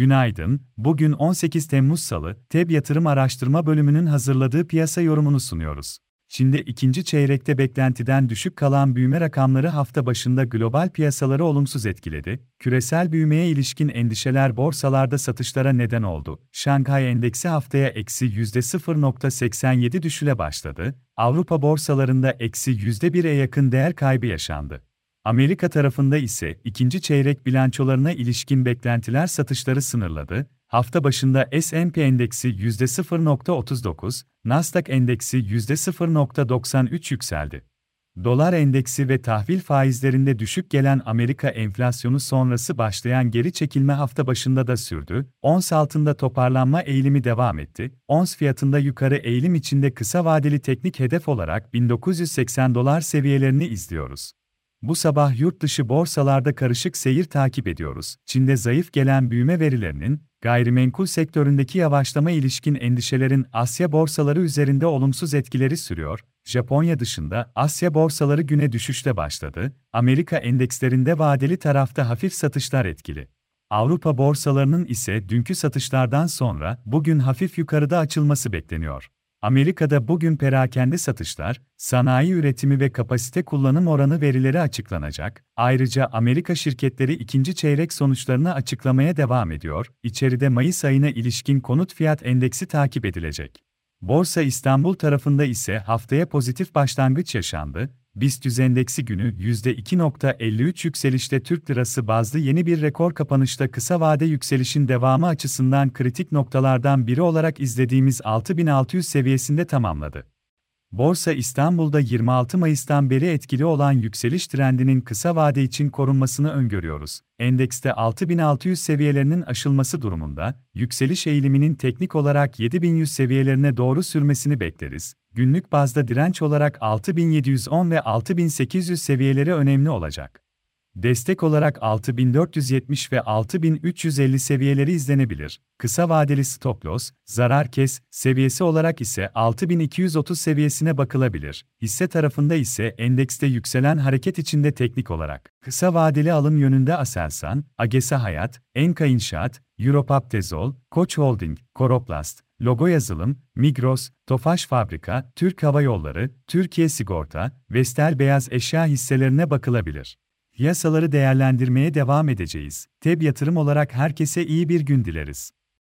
Günaydın, bugün 18 Temmuz Salı, TEB Yatırım Araştırma Bölümünün hazırladığı piyasa yorumunu sunuyoruz. Çin'de ikinci çeyrekte beklentiden düşük kalan büyüme rakamları hafta başında global piyasaları olumsuz etkiledi. Küresel büyümeye ilişkin endişeler borsalarda satışlara neden oldu. Şanghay Endeksi haftaya eksi %0.87 düşüle başladı. Avrupa borsalarında eksi %1'e yakın değer kaybı yaşandı. Amerika tarafında ise ikinci çeyrek bilançolarına ilişkin beklentiler satışları sınırladı. Hafta başında S&P endeksi %0.39, Nasdaq endeksi %0.93 yükseldi. Dolar endeksi ve tahvil faizlerinde düşük gelen Amerika enflasyonu sonrası başlayan geri çekilme hafta başında da sürdü. Ons altında toparlanma eğilimi devam etti. Ons fiyatında yukarı eğilim içinde kısa vadeli teknik hedef olarak 1980 dolar seviyelerini izliyoruz. Bu sabah yurt dışı borsalarda karışık seyir takip ediyoruz. Çin'de zayıf gelen büyüme verilerinin, gayrimenkul sektöründeki yavaşlama ilişkin endişelerin Asya borsaları üzerinde olumsuz etkileri sürüyor. Japonya dışında Asya borsaları güne düşüşle başladı. Amerika endekslerinde vadeli tarafta hafif satışlar etkili. Avrupa borsalarının ise dünkü satışlardan sonra bugün hafif yukarıda açılması bekleniyor. Amerika'da bugün perakende satışlar, sanayi üretimi ve kapasite kullanım oranı verileri açıklanacak. Ayrıca Amerika şirketleri ikinci çeyrek sonuçlarını açıklamaya devam ediyor. İçeride Mayıs ayına ilişkin konut fiyat endeksi takip edilecek. Borsa İstanbul tarafında ise haftaya pozitif başlangıç yaşandı. BIST endeksi günü %2.53 yükselişte Türk lirası bazlı yeni bir rekor kapanışta kısa vade yükselişin devamı açısından kritik noktalardan biri olarak izlediğimiz 6600 seviyesinde tamamladı. Borsa İstanbul'da 26 Mayıs'tan beri etkili olan yükseliş trendinin kısa vade için korunmasını öngörüyoruz. Endekste 6600 seviyelerinin aşılması durumunda, yükseliş eğiliminin teknik olarak 7100 seviyelerine doğru sürmesini bekleriz. Günlük bazda direnç olarak 6710 ve 6800 seviyeleri önemli olacak. Destek olarak 6470 ve 6350 seviyeleri izlenebilir. Kısa vadeli stop loss, zarar kes seviyesi olarak ise 6230 seviyesine bakılabilir. Hisse tarafında ise endekste yükselen hareket içinde teknik olarak kısa vadeli alım yönünde Aselsan, Agesa Hayat, Enka İnşaat, Europap Tezol, Koç Holding, Koroplast, Logo Yazılım, Migros, Tofaş Fabrika, Türk Hava Yolları, Türkiye Sigorta, Vestel Beyaz Eşya hisselerine bakılabilir. Yasaları değerlendirmeye devam edeceğiz. TEB yatırım olarak herkese iyi bir gün dileriz.